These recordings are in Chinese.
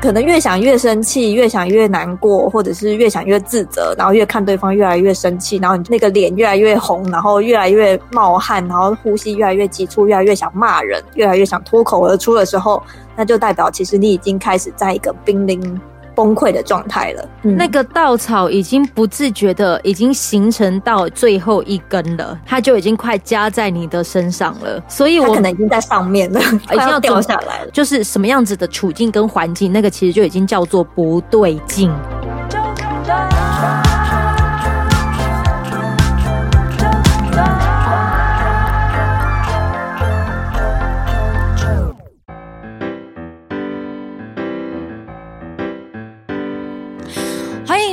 可能越想越生气，越想越难过，或者是越想越自责，然后越看对方越来越生气，然后你那个脸越来越红，然后越来越冒汗，然后呼吸越来越急促，越来越想骂人，越来越想脱口而出的时候，那就代表其实你已经开始在一个濒临。崩溃的状态了，嗯，那个稻草已经不自觉的已经形成到最后一根了，它就已经快加在你的身上了，所以我可能已经在上面了，已经要掉下来了。就是什么样子的处境跟环境，那个其实就已经叫做不对劲。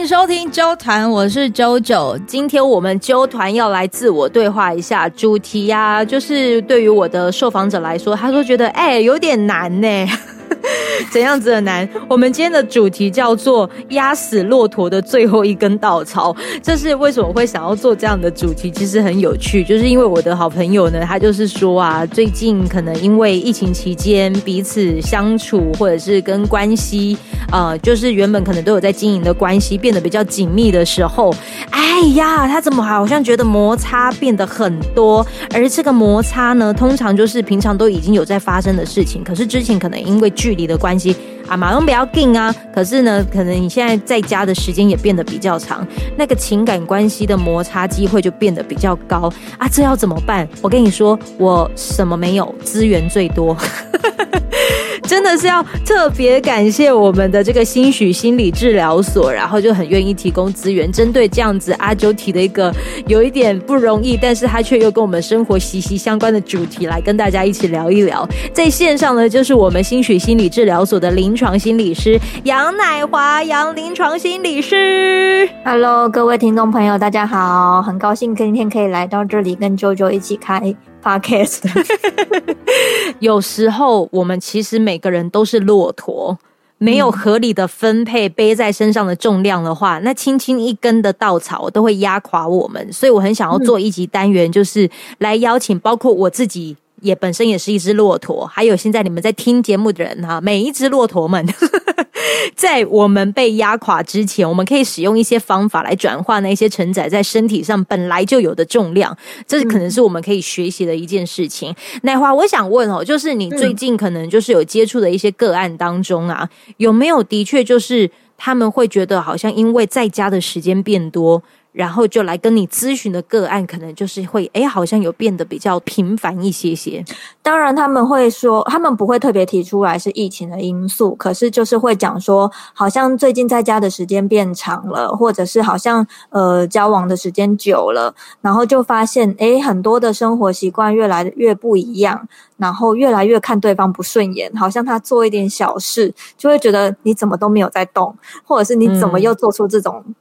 收听周团，我是啾啾。今天我们周团要来自我对话一下，主题呀、啊，就是对于我的受访者来说，他说觉得哎、有点难呢。怎样子的难？我们今天的主题叫做“压死骆驼的最后一根稻草”。这是为什么会想要做这样的主题？其实很有趣，就是因为我的好朋友呢，他就是说啊，最近可能因为疫情期间彼此相处，或者是跟关系，呃，就是原本可能都有在经营的关系变得比较紧密的时候，哎呀，他怎么好像觉得摩擦变得很多？而这个摩擦呢，通常就是平常都已经有在发生的事情，可是之前可能因为距你的关系啊，马龙比较近啊。可是呢，可能你现在在家的时间也变得比较长，那个情感关系的摩擦机会就变得比较高啊。这要怎么办？我跟你说，我什么没有，资源最多。真的是要特别感谢我们的这个欣许心理治疗所，然后就很愿意提供资源，针对这样子阿九提的一个有一点不容易，但是他却又跟我们生活息息相关的主题来跟大家一起聊一聊。在线上呢，就是我们欣许心理治疗所的临床心理师杨乃华，杨临床心理师。Hello，各位听众朋友，大家好，很高兴今天可以来到这里跟啾啾一起开。Podcast 有时候我们其实每个人都是骆驼，没有合理的分配背在身上的重量的话，那轻轻一根的稻草都会压垮我们。所以我很想要做一集单元，就是来邀请包括我自己。也本身也是一只骆驼，还有现在你们在听节目的人哈，每一只骆驼们，在我们被压垮之前，我们可以使用一些方法来转化那些承载在身体上本来就有的重量，这可能是我们可以学习的一件事情。奈华，我想问哦，就是你最近可能就是有接触的一些个案当中啊，有没有的确就是他们会觉得好像因为在家的时间变多？然后就来跟你咨询的个案，可能就是会，哎，好像有变得比较频繁一些些。当然他们会说，他们不会特别提出来是疫情的因素，可是就是会讲说，好像最近在家的时间变长了，或者是好像呃交往的时间久了，然后就发现，哎，很多的生活习惯越来越不一样，然后越来越看对方不顺眼，好像他做一点小事，就会觉得你怎么都没有在动，或者是你怎么又做出这种。嗯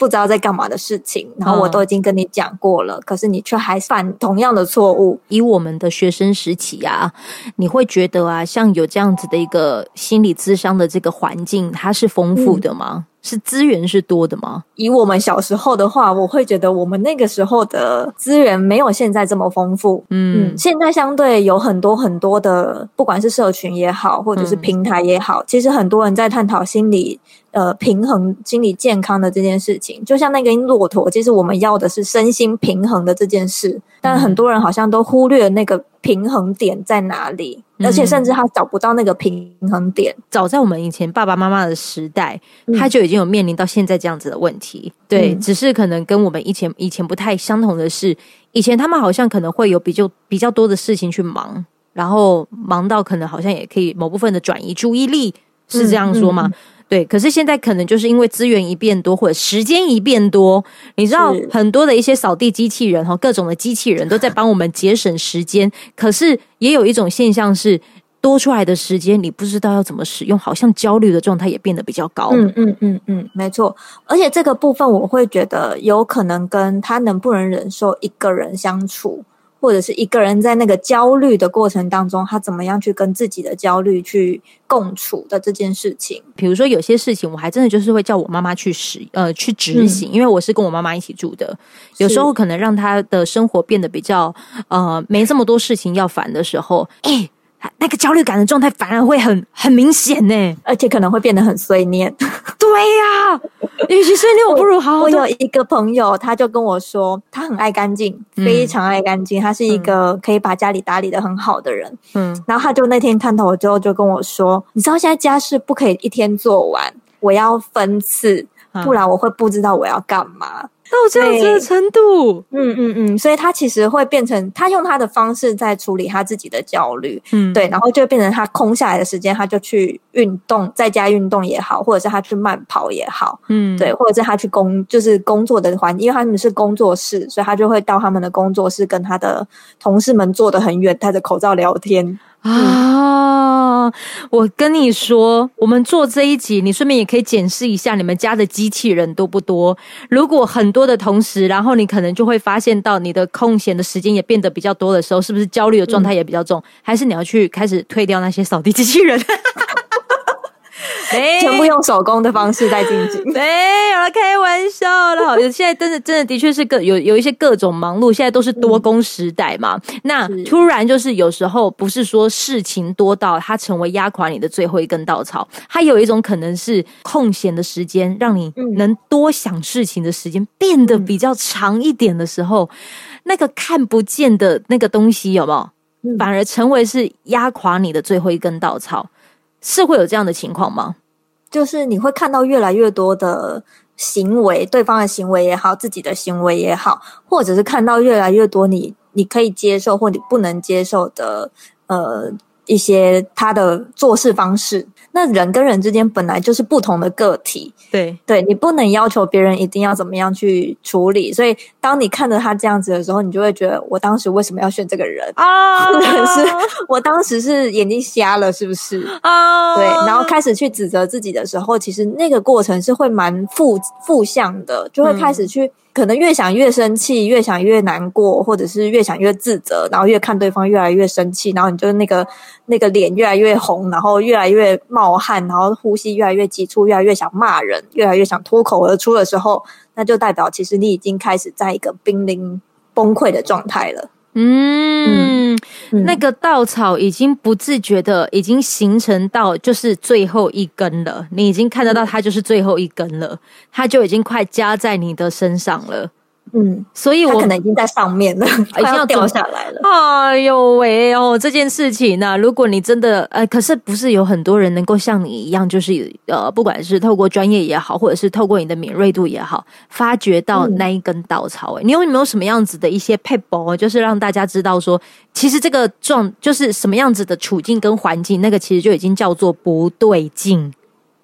不知道在干嘛的事情，然后我都已经跟你讲过了，嗯、可是你却还犯同样的错误。以我们的学生时期啊，你会觉得啊，像有这样子的一个心理咨商的这个环境，它是丰富的吗？嗯是资源是多的吗？以我们小时候的话，我会觉得我们那个时候的资源没有现在这么丰富。嗯，嗯，现在相对有很多很多的，不管是社群也好，或者是平台也好，嗯、其实很多人在探讨心理呃平衡、心理健康的这件事情。就像那个骆驼，其实我们要的是身心平衡的这件事，但很多人好像都忽略了那个平衡点在哪里。而且甚至他找不到那个平衡点。早在我们以前爸爸妈妈的时代，他就已经有面临到现在这样子的问题。对，只是可能跟我们以前以前不太相同的是，以前他们好像可能会有比较比较多的事情去忙，然后忙到可能好像也可以某部分的转移注意力，是这样说吗？嗯嗯对，可是现在可能就是因为资源一变多，或者时间一变多，你知道很多的一些扫地机器人哈，各种的机器人都在帮我们节省时间。可是也有一种现象是，多出来的时间你不知道要怎么使用，好像焦虑的状态也变得比较高。嗯嗯嗯嗯，没错。而且这个部分我会觉得有可能跟他能不能忍受一个人相处。或者是一个人在那个焦虑的过程当中，他怎么样去跟自己的焦虑去共处的这件事情。比如说有些事情，我还真的就是会叫我妈妈去实呃去执行，嗯，因为我是跟我妈妈一起住的。有时候可能让她的生活变得比较呃没这么多事情要烦的时候，哎。那个焦虑感的状态反而会很很明显呢，而且可能会变得很碎念。对呀、啊，与其碎念，我不如好好。我有一个朋友，他就跟我说，他很爱干净，非常爱干净，他是一个可以把家里打理的很好的人。嗯，然后他就那天看到我之后，就跟我说：“你知道现在家事不可以一天做完，我要分次，不然我会不知道我要干嘛。”到这样子的程度，嗯嗯嗯，所以他其实会变成他用他的方式在处理他自己的焦虑，嗯，对，然后就变成他空下来的时间，他就去运动，在家运动也好，或者是他去慢跑也好，嗯，对，或者是他去工，就是工作的环境，因为他们是工作室，所以他就会到他们的工作室，跟他的同事们坐得很远，戴着口罩聊天。啊！我跟你说，我们做这一集，你顺便也可以检视一下你们家的机器人多不多。如果很多的同时，然后你可能就会发现到你的空闲的时间也变得比较多的时候，是不是焦虑的状态也比较重？还是你要去开始退掉那些扫地机器人？全部用手工的方式在进行，没有了，开玩笑了。好，现在真的真的的确是各有有一些各种忙碌，现在都是多工时代嘛。嗯、那突然就是有时候不是说事情多到它成为压垮你的最后一根稻草，它有一种可能是空闲的时间，让你能多想事情的时间变得比较长一点的时候，嗯、那个看不见的那个东西有没有，反而成为是压垮你的最后一根稻草。是会有这样的情况吗？就是你会看到越来越多的行为，对方的行为也好，自己的行为也好，或者是看到越来越多你你可以接受或你不能接受的呃一些他的做事方式。那人跟人之间本来就是不同的个体，对对，你不能要求别人一定要怎么样去处理。所以，当你看着他这样子的时候，你就会觉得，我当时为什么要选这个人啊？或者是我当时是眼睛瞎了，是不是啊？对，然后开始去指责自己的时候，其实那个过程是会蛮负负向的，就会开始去。嗯可能越想越生气，越想越难过，或者是越想越自责，然后越看对方越来越生气，然后你就那个那个脸越来越红，然后越来越冒汗，然后呼吸越来越急促，越来越想骂人，越来越想脱口而出的时候，那就代表其实你已经开始在一个濒临崩溃的状态了。嗯，嗯，那个稻草已经不自觉的已经形成到就是最后一根了，你已经看得到它就是最后一根了，它就已经快夹在你的身上了。嗯，所以我可能已经在上面了，已经要掉下来了。哎呦喂哦，这件事情呢、啊，如果你真的呃，可是不是有很多人能够像你一样，就是呃，不管是透过专业也好，或者是透过你的敏锐度也好，发掘到那一根稻草、欸。哎、嗯，你有没有什么样子的一些撇步，就是让大家知道说，其实这个状就是什么样子的处境跟环境，那个其实就已经叫做不对劲。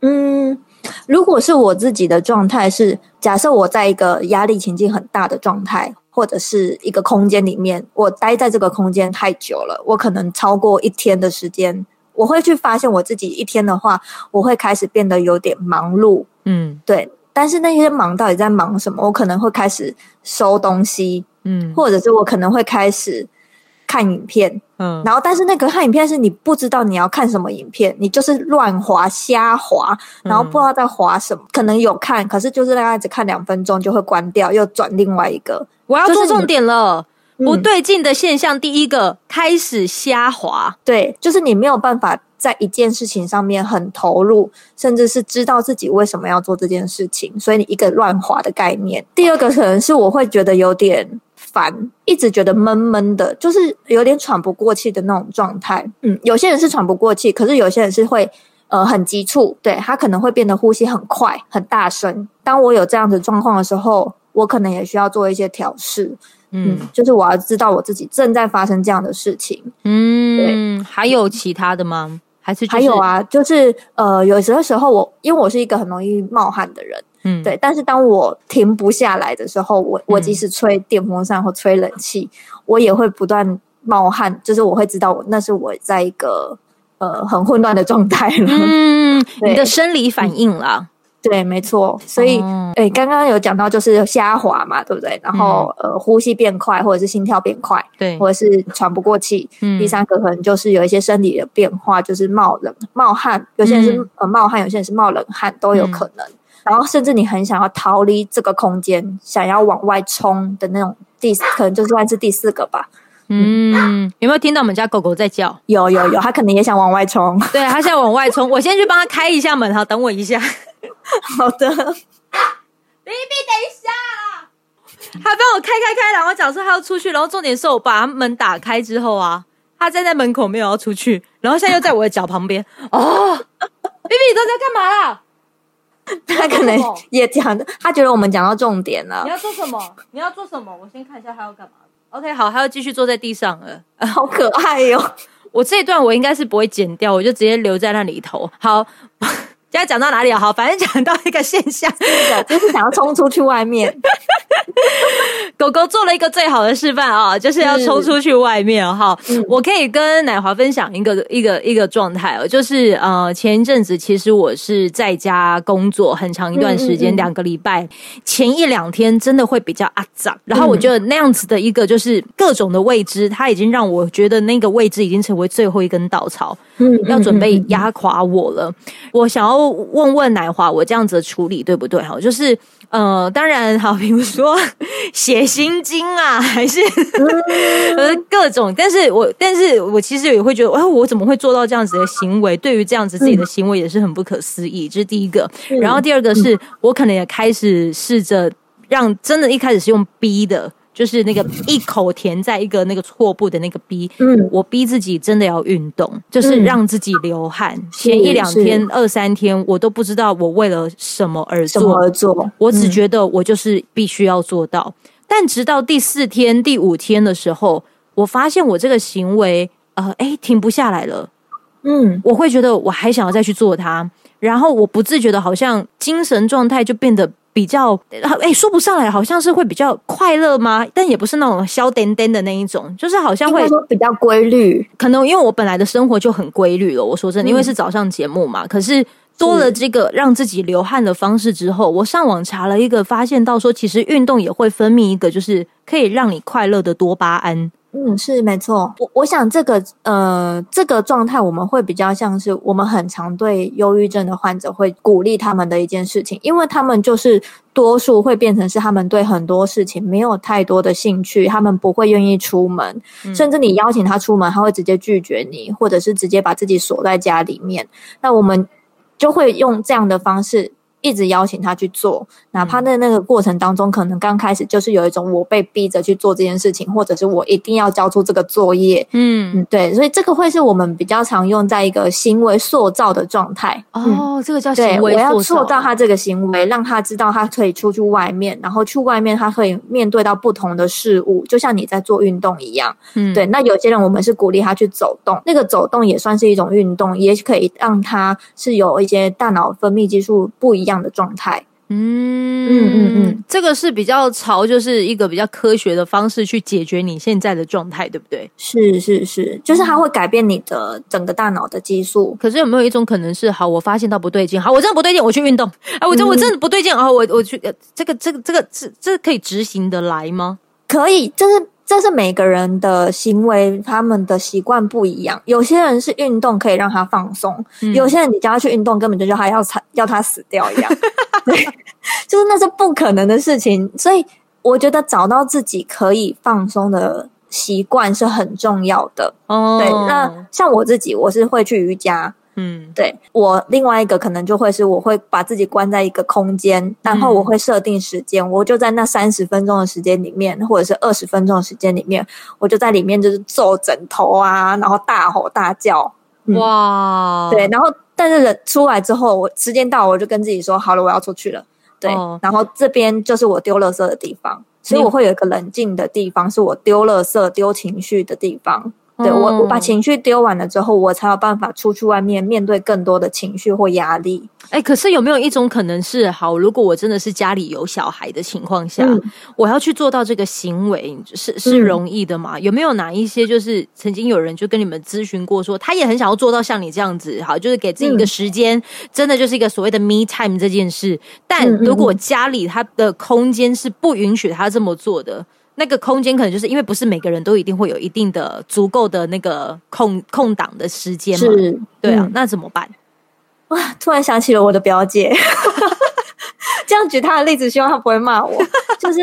嗯。如果是我自己的状态是，假设我在一个压力情境很大的状态，或者是一个空间里面，我待在这个空间太久了，我可能超过一天的时间，我会去发现我自己一天的话，我会开始变得有点忙碌，嗯，对。但是那些忙到底在忙什么？我可能会开始收东西，嗯，或者是我可能会开始。看影片，嗯，然后但是那个看影片是你不知道你要看什么影片，你就是乱滑瞎滑，然后不知道在滑什么，嗯、可能有看，可是就是大概只看两分钟就会关掉，又转另外一个。我要做重点了，不对劲的现象，第一个、嗯、开始瞎滑，对，就是你没有办法在一件事情上面很投入，甚至是知道自己为什么要做这件事情，所以你一个乱滑的概念。第二个可能是我会觉得有点。烦，一直觉得闷闷的，就是有点喘不过气的那种状态。嗯，有些人是喘不过气，可是有些人是会呃很急促，对，他可能会变得呼吸很快、很大声。当我有这样子状况的时候，我可能也需要做一些调试。嗯，嗯，就是我要知道我自己正在发生这样的事情。嗯，对，还有其他的吗？还是、就是、还有啊？就是呃，有些时候我因为我是一个很容易冒汗的人。嗯，对。但是当我停不下来的时候，我我即使吹电风扇或吹冷气，嗯、我也会不断冒汗。就是我会知道，那是我在一个呃很混乱的状态了。嗯，你的生理反应啦。对，没错。所以，哎、哦，刚刚有讲到就是瞎滑嘛，对不对？然后、嗯、呃，呼吸变快，或者是心跳变快，对，或者是喘不过气。嗯，第三个可能就是有一些生理的变化，就是冒冷、冒汗。有些人是、嗯、呃冒汗，有些人是冒冷汗，都有可能。嗯然后甚至你很想要逃离这个空间，想要往外冲的那种第四，可能就算是第四个吧。嗯，有没有听到我们家狗狗在叫？有有有，它可能也想往外冲。对，它想往外冲，我先去帮它开一下门，好，等我一下。好的，baby，等一下。他帮我开开开，然后讲说他要出去，然后重点是我把门打开之后啊，他站在门口没有要出去，然后现在又在我的脚旁边。哦，baby，你都在干嘛啦？他可能也讲的，他觉得我们讲到重点了。你要做什么？你要做什么？我先看一下他要干嘛。OK，好，他要继续坐在地上了，好可爱哟、哦。我这一段我应该是不会剪掉，我就直接留在那里头。好。现在讲到哪里了？好，反正讲到一个现象，就是想要冲出去外面。狗狗做了一个最好的示范啊，就是要冲出去外面哈。我可以跟奶华分享一个一个一个状态哦，就是呃，前一阵子其实我是在家工作很长一段时间，两个礼拜，前一两天真的会比较阿杂，然后我觉得那样子的一个就是各种的未知，它已经让我觉得那个位置已经成为最后一根稻草，嗯，要准备压垮我了。我想要。问问奶华，我这样子的处理对不对？哈，就是呃，当然好，比如说写心经啊，还是 呃各种，但是我但是我其实也会觉得，哎，我怎么会做到这样子的行为？对于这样子自己的行为也是很不可思议。这是第一个，然后第二个是我可能也开始试着让，真的一开始是用逼的。就是那个一口填在一个那个错步的那个逼，嗯，我逼自己真的要运动，就是让自己流汗。嗯、前一两天、二三天，我都不知道我为了什么而做，什么而做，我只觉得我就是必须要做到。嗯、但直到第四天、第五天的时候，我发现我这个行为，呃，哎，停不下来了。嗯，我会觉得我还想要再去做它，然后我不自觉的，好像精神状态就变得。比较哎，说不上来，好像是会比较快乐吗？但也不是那种消颠颠的那一种，就是好像会说比较规律。可能因为我本来的生活就很规律了。我说真的，因为是早上节目嘛。嗯、可是多了这个让自己流汗的方式之后，我上网查了一个，发现到说，其实运动也会分泌一个，就是可以让你快乐的多巴胺。嗯，是没错。我我想这个呃，这个状态我们会比较像是我们很常对忧郁症的患者会鼓励他们的一件事情，因为他们就是多数会变成是他们对很多事情没有太多的兴趣，他们不会愿意出门，嗯、甚至你邀请他出门，他会直接拒绝你，或者是直接把自己锁在家里面。那我们就会用这样的方式。一直邀请他去做，哪怕在那个过程当中，可能刚开始就是有一种我被逼着去做这件事情，或者是我一定要交出这个作业。嗯嗯，对，所以这个会是我们比较常用在一个行为塑造的状态。哦，嗯、这个叫行为塑造。对，我要塑造他这个行为，让他知道他可以出去外面，然后去外面他可以面对到不同的事物，就像你在做运动一样。嗯，对。那有些人我们是鼓励他去走动，那个走动也算是一种运动，也可以让他是有一些大脑分泌激素不一样的状态，嗯嗯嗯嗯，这个是比较朝就是一个比较科学的方式去解决你现在的状态，对不对？是是是，就是它会改变你的整个大脑的激素。可是有没有一种可能是，好，我发现到不对劲，好，我真的不对劲，我去运动。哎，我真我真的不对劲，啊、嗯，我我去，这个这个这个这这可以执行得来吗？可以，就是。这是每个人的行为，他们的习惯不一样。有些人是运动可以让他放松，嗯、有些人你叫他去运动，根本就叫他要惨，要他死掉一样。对，就是那是不可能的事情。所以我觉得找到自己可以放松的习惯是很重要的。哦，对，那像我自己，我是会去瑜伽。嗯，对，我另外一个可能就会是，我会把自己关在一个空间，然后我会设定时间，嗯、我就在那三十分钟的时间里面，或者是二十分钟的时间里面，我就在里面就是皱枕头啊，然后大吼大叫，嗯、哇，对，然后但是人出来之后，我时间到，我就跟自己说，好了，我要出去了，对，哦、然后这边就是我丢垃圾的地方，所以我会有一个冷静的地方，是我丢垃圾、丢情绪的地方。对，我，我把情绪丢完了之后，我才有办法出去外面面对更多的情绪或压力。哎，可是有没有一种可能是，好，如果我真的是家里有小孩的情况下，嗯、我要去做到这个行为，是是容易的吗？嗯、有没有哪一些就是曾经有人就跟你们咨询过说，说他也很想要做到像你这样子，好，就是给自己一个时间，嗯、真的就是一个所谓的 me time 这件事。但如果家里他的空间是不允许他这么做的。那个空间可能就是因为不是每个人都一定会有一定的足够的那个空空档的时间嘛，是，对啊，嗯、那怎么办？哇，突然想起了我的表姐，这样举她的例子，希望她不会骂我。就是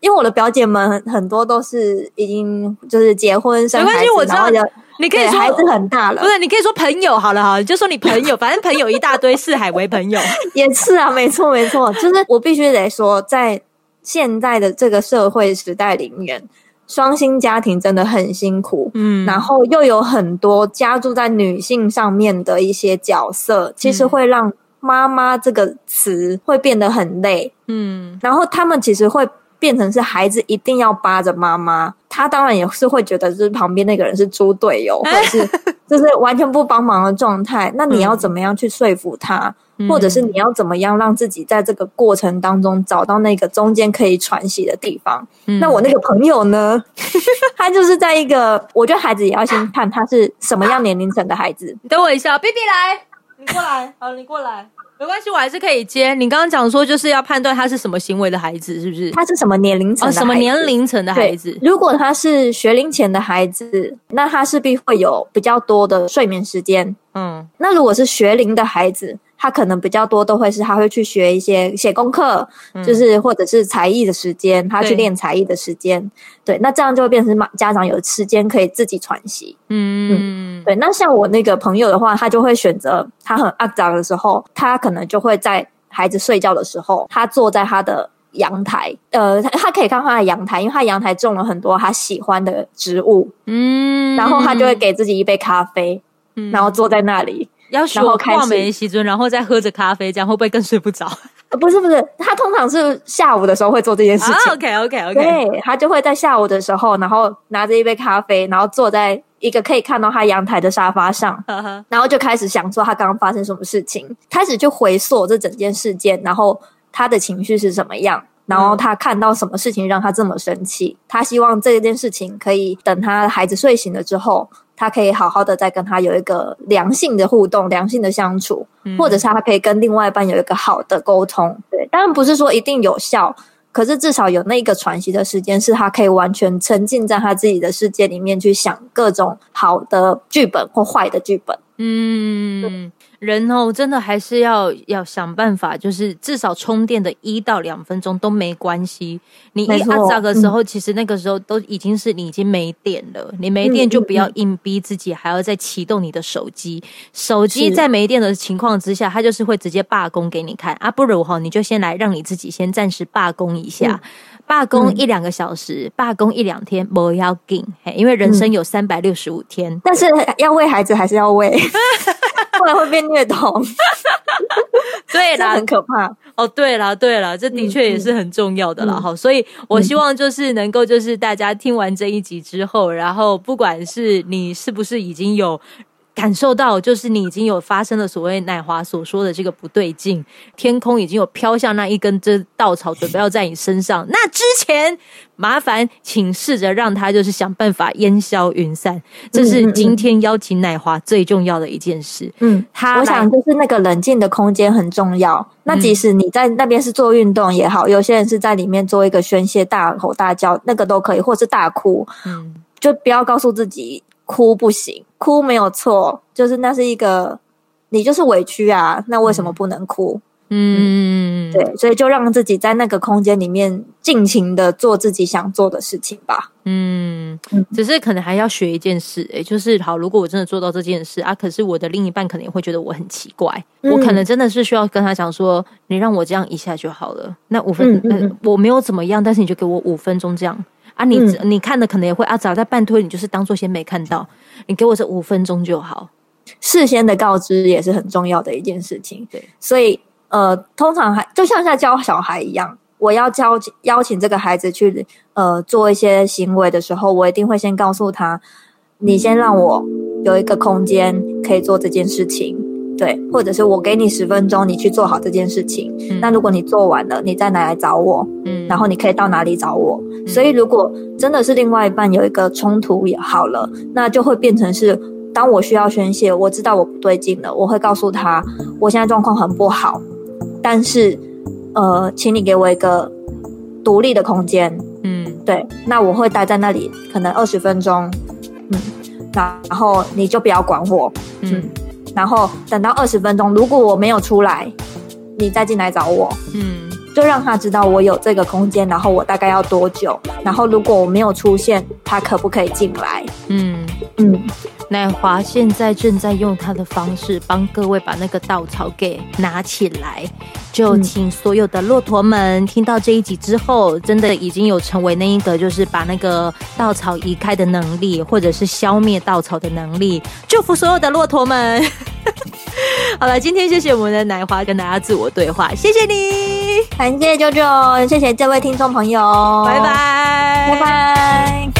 因为我的表姐们很多都是已经就是结婚生孩子，没关系，我知道的。你可以说孩子很大了，不是？你可以说朋友好了哈，就说你朋友，反正朋友一大堆，四海为朋友 也是啊，没错没错，就是我必须得说，在现在的这个社会时代里面，双薪家庭真的很辛苦，嗯，然后又有很多加注在女性上面的一些角色，其实会让妈妈这个词会变得很累，嗯，然后他们其实会。变成是孩子一定要扒着妈妈，他当然也是会觉得就是旁边那个人是猪队友，或者是就是完全不帮忙的状态。那你要怎么样去说服他，嗯、或者是你要怎么样让自己在这个过程当中找到那个中间可以喘息的地方？嗯、那我那个朋友呢，他就是在一个，我觉得孩子也要先看他是什么样年龄层的孩子。你等我一下，B B 来，你过来，好，你过来。没关系，我还是可以接。你刚刚讲说，就是要判断他是什么行为的孩子，是不是？他是什么年龄层？哦，什么年龄层的孩子？如果他是学龄前的孩子，那他势必会有比较多的睡眠时间。嗯，那如果是学龄的孩子，他可能比较多都会是他会去学一些写功课，嗯、就是或者是才艺的时间，他去练才艺的时间。对，对，那这样就会变成家长有时间可以自己喘息。嗯嗯，对。那像我那个朋友的话，他就会选择他很肮脏的时候，他可能就会在孩子睡觉的时候，他坐在他的阳台，呃，他可以看他的阳台，因为他阳台种了很多他喜欢的植物。嗯，然后他就会给自己一杯咖啡，嗯、然后坐在那里。要学画眉西尊，然后再喝着咖啡，这样会不会更睡不着？不是不是，他通常是下午的时候会做这件事情。Oh, OK OK OK，对，他就会在下午的时候，然后拿着一杯咖啡，然后坐在一个可以看到他阳台的沙发上，然后就开始想说他刚刚发生什么事情，开始就回溯这整件事件，然后他的情绪是什么样，然后他看到什么事情让他这么生气，他希望这件事情可以等他孩子睡醒了之后。他可以好好的再跟他有一个良性的互动、良性的相处，嗯、或者是他可以跟另外一半有一个好的沟通。对，当然不是说一定有效，可是至少有那个喘息的时间，是他可以完全沉浸在他自己的世界里面去想各种好的剧本或坏的剧本。嗯。人哦，真的还是要要想办法，就是至少充电的一到两分钟都没关系。你一按这个时候，嗯、其实那个时候都已经是你已经没电了。你没电就不要硬逼自己，还要再启动你的手机。手机在没电的情况之下，它就是会直接罢工给你看啊。不如哈，你就先来让你自己先暂时罢工一下，罢工一两个小时，罢工一两天，不要紧，因为人生有三百六十五天。但是要喂孩子还是要喂。不然会被虐童，对啦，很可怕哦。对了，对了，这的确也是很重要的了哈。嗯嗯、所以我希望就是能够，就是大家听完这一集之后，然后不管是你是不是已经有。感受到，就是你已经有发生了所谓奶华所说的这个不对劲，天空已经有飘向那一根这稻草，准备要在你身上。那之前，麻烦请试着让他就是想办法烟消云散。这是今天邀请奶华最重要的一件事。嗯，他，我想就是那个冷静的空间很重要。那即使你在那边是做运动也好，有些人是在里面做一个宣泄，大吼大叫，那个都可以，或是大哭。嗯，就不要告诉自己。哭不行，哭没有错，就是那是一个，你就是委屈啊，那为什么不能哭？嗯，对，所以就让自己在那个空间里面尽情的做自己想做的事情吧。嗯，只是可能还要学一件事，欸，诶，就是好，如果我真的做到这件事啊，可是我的另一半可能也会觉得我很奇怪，嗯，我可能真的是需要跟他讲说，你让我这样一下就好了，那五分，嗯，呃，我没有怎么样，但是你就给我五分钟这样。啊你，你、嗯、你看的可能也会啊，早在半推，你就是当做先没看到，你给我这五分钟就好。事先的告知也是很重要的一件事情。对，所以呃，通常还就像在教小孩一样，我要教邀请这个孩子去呃做一些行为的时候，我一定会先告诉他，你先让我有一个空间可以做这件事情。对，或者是我给你十分钟，你去做好这件事情。嗯、那如果你做完了，你再拿来找我。嗯，然后你可以到哪里找我？嗯、所以如果真的是另外一半有一个冲突也好了，那就会变成是，当我需要宣泄，我知道我不对劲了，我会告诉他，我现在状况很不好，但是呃，请你给我一个独立的空间。嗯，对，那我会待在那里，可能二十分钟。嗯，然后你就不要管我。嗯。嗯然后等到二十分钟，如果我没有出来，你再进来找我。嗯，就让他知道我有这个空间，然后我大概要多久，然后如果我没有出现，他可不可以进来？嗯嗯。乃华现在正在用他的方式帮各位把那个稻草给拿起来，就请所有的骆驼们听到这一集之后，真的已经有成为那一个就是把那个稻草移开的能力，或者是消灭稻草的能力。祝福所有的骆驼们。好了，今天谢谢我们的奶华跟大家自我对话，谢谢你，感谢舅舅，谢谢这位听众朋友，拜拜，拜拜。